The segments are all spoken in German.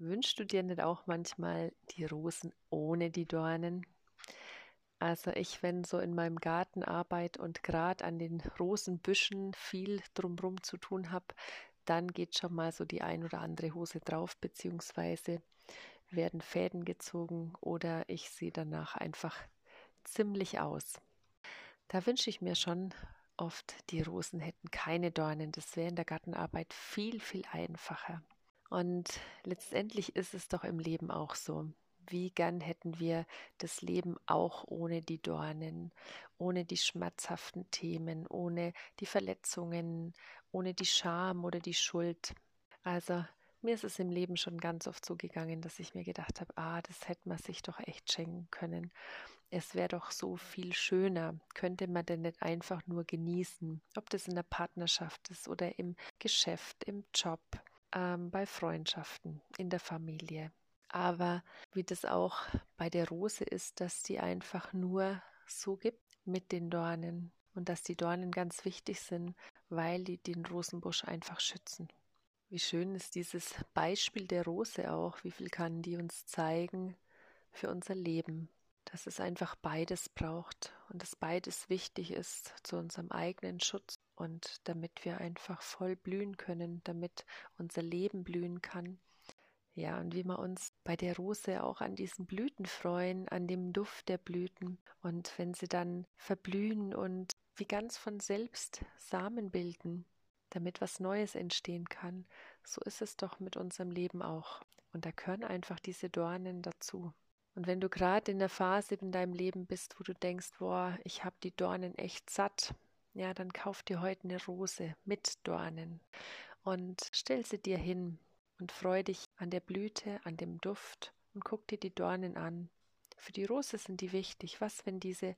Wünschst du dir nicht auch manchmal die Rosen ohne die Dornen? Also ich, wenn so in meinem Garten arbeite und gerade an den Rosenbüschen viel drumrum zu tun habe, dann geht schon mal so die ein oder andere Hose drauf, beziehungsweise werden Fäden gezogen oder ich sehe danach einfach ziemlich aus. Da wünsche ich mir schon oft, die Rosen hätten keine Dornen. Das wäre in der Gartenarbeit viel, viel einfacher. Und letztendlich ist es doch im Leben auch so. Wie gern hätten wir das Leben auch ohne die Dornen, ohne die schmerzhaften Themen, ohne die Verletzungen, ohne die Scham oder die Schuld. Also mir ist es im Leben schon ganz oft so gegangen, dass ich mir gedacht habe, ah, das hätte man sich doch echt schenken können. Es wäre doch so viel schöner. Könnte man denn nicht einfach nur genießen, ob das in der Partnerschaft ist oder im Geschäft, im Job, ähm, bei Freundschaften, in der Familie. Aber wie das auch bei der Rose ist, dass die einfach nur so gibt mit den Dornen und dass die Dornen ganz wichtig sind, weil die den Rosenbusch einfach schützen. Wie schön ist dieses Beispiel der Rose auch, wie viel kann die uns zeigen für unser Leben, dass es einfach beides braucht und dass beides wichtig ist zu unserem eigenen Schutz und damit wir einfach voll blühen können, damit unser Leben blühen kann. Ja, und wie wir uns bei der Rose auch an diesen Blüten freuen, an dem Duft der Blüten und wenn sie dann verblühen und wie ganz von selbst Samen bilden, damit was Neues entstehen kann, so ist es doch mit unserem Leben auch. Und da gehören einfach diese Dornen dazu. Und wenn du gerade in der Phase in deinem Leben bist, wo du denkst, boah, ich habe die Dornen echt satt, ja, dann kauf dir heute eine Rose mit Dornen und stell sie dir hin und freu dich an der Blüte, an dem Duft und guck dir die Dornen an. Für die Rose sind die wichtig. Was, wenn diese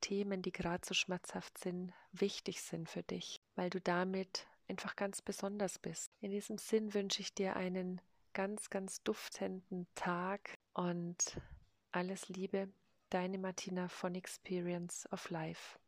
Themen, die gerade so schmerzhaft sind, wichtig sind für dich, weil du damit einfach ganz besonders bist. In diesem Sinn wünsche ich dir einen ganz, ganz duftenden Tag und alles Liebe, deine Martina von Experience of Life.